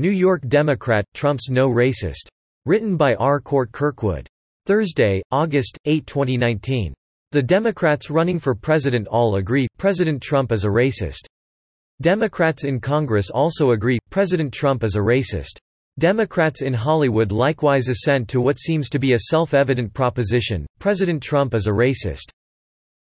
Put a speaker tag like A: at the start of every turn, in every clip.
A: New York Democrat, Trump's No Racist. Written by R. Cort Kirkwood. Thursday, August 8, 2019. The Democrats running for president all agree, President Trump is a racist. Democrats in Congress also agree, President Trump is a racist. Democrats in Hollywood likewise assent to what seems to be a self-evident proposition, President Trump is a racist.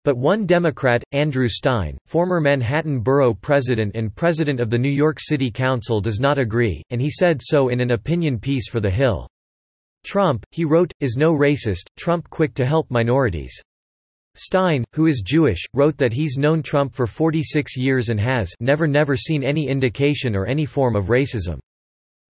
A: But one Democrat, Andrew Stein, former Manhattan Borough President and President of the New York City Council does not agree, and he said so in an opinion piece for The Hill. Trump, he wrote, is no racist, Trump quick to help minorities. Stein, who is Jewish, wrote that he's known Trump for 46 years and has never never seen any indication or any form of racism.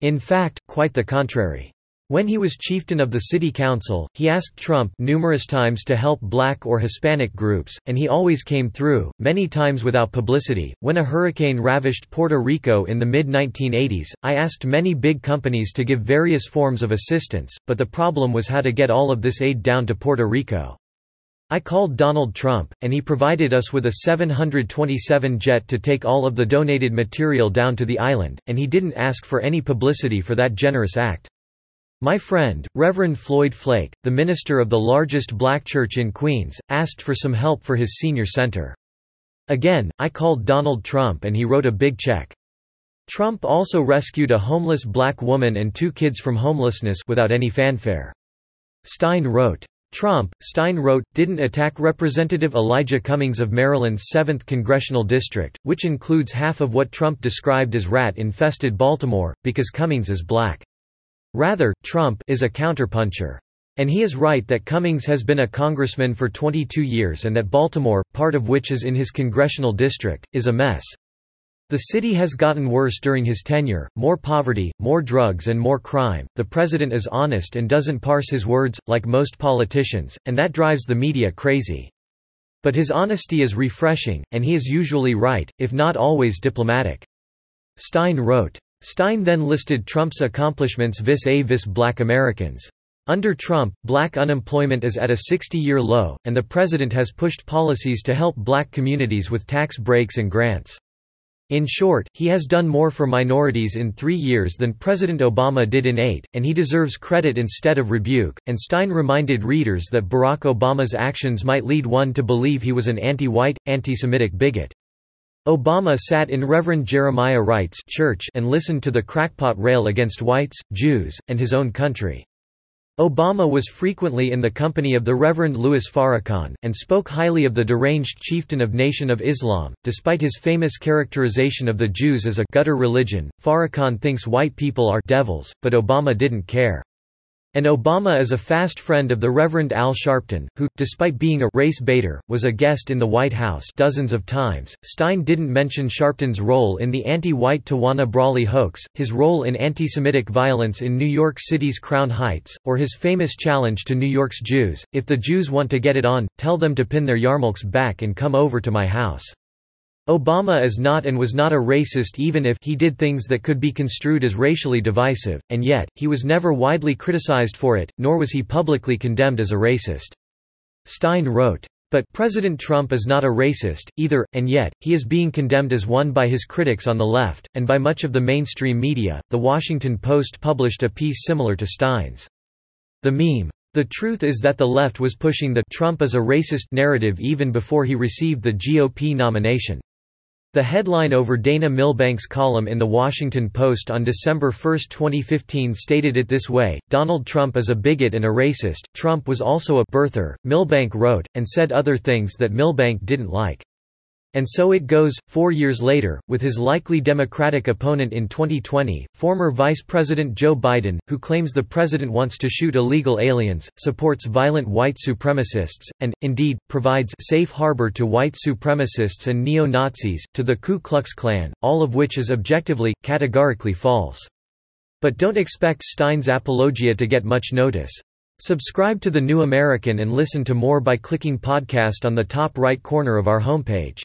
A: In fact, quite the contrary. When he was chieftain of the city council, he asked Trump numerous times to help black or Hispanic groups, and he always came through, many times without publicity. When a hurricane ravished Puerto Rico in the mid 1980s, I asked many big companies to give various forms of assistance, but the problem was how to get all of this aid down to Puerto Rico. I called Donald Trump, and he provided us with a 727 jet to take all of the donated material down to the island, and he didn't ask for any publicity for that generous act. My friend, Reverend Floyd Flake, the minister of the largest black church in Queens, asked for some help for his senior center. Again, I called Donald Trump and he wrote a big check. Trump also rescued a homeless black woman and two kids from homelessness without any fanfare. Stein wrote, Trump, Stein wrote, didn't attack Representative Elijah Cummings of Maryland's 7th congressional district, which includes half of what Trump described as rat-infested Baltimore, because Cummings is black. Rather, Trump is a counterpuncher. And he is right that Cummings has been a congressman for 22 years and that Baltimore, part of which is in his congressional district, is a mess. The city has gotten worse during his tenure, more poverty, more drugs and more crime. The president is honest and doesn't parse his words, like most politicians, and that drives the media crazy. But his honesty is refreshing, and he is usually right, if not always diplomatic. Stein wrote. Stein then listed Trump's accomplishments vis-a-vis black Americans. Under Trump, black unemployment is at a 60-year low, and the president has pushed policies to help black communities with tax breaks and grants. In short, he has done more for minorities in three years than President Obama did in eight, and he deserves credit instead of rebuke. And Stein reminded readers that Barack Obama's actions might lead one to believe he was an anti-white, anti-Semitic bigot. Obama sat in Reverend Jeremiah Wright's church and listened to the crackpot rail against whites, Jews, and his own country. Obama was frequently in the company of the Reverend Louis Farrakhan, and spoke highly of the deranged chieftain of Nation of Islam. Despite his famous characterization of the Jews as a gutter religion, Farrakhan thinks white people are devils, but Obama didn't care. And Obama is a fast friend of the Reverend Al Sharpton, who, despite being a race baiter, was a guest in the White House dozens of times. Stein didn't mention Sharpton's role in the anti-white Tawana Brawley hoax, his role in anti-Semitic violence in New York City's Crown Heights, or his famous challenge to New York's Jews, if the Jews want to get it on, tell them to pin their yarmulkes back and come over to my house. Obama is not and was not a racist even if he did things that could be construed as racially divisive, and yet, he was never widely criticized for it, nor was he publicly condemned as a racist. Stein wrote, but President Trump is not a racist, either, and yet, he is being condemned as one by his critics on the left, and by much of the mainstream media. The Washington Post published a piece similar to Stein's. The meme, the truth is that the left was pushing the Trump is a racist narrative even before he received the GOP nomination. The headline over Dana Milbank's column in The Washington Post on December 1, 2015 stated it this way, Donald Trump is a bigot and a racist, Trump was also a birther, Milbank wrote, and said other things that Milbank didn't like. And so it goes. Four years later, with his likely Democratic opponent in 2020, former Vice President Joe Biden, who claims the president wants to shoot illegal aliens, supports violent white supremacists, and, indeed, provides safe harbor to white supremacists and neo-Nazis, to the Ku Klux Klan, all of which is objectively, categorically false. But don't expect Stein's apologia to get much notice. Subscribe to The New American and listen to more by clicking podcast on the top right corner of our homepage.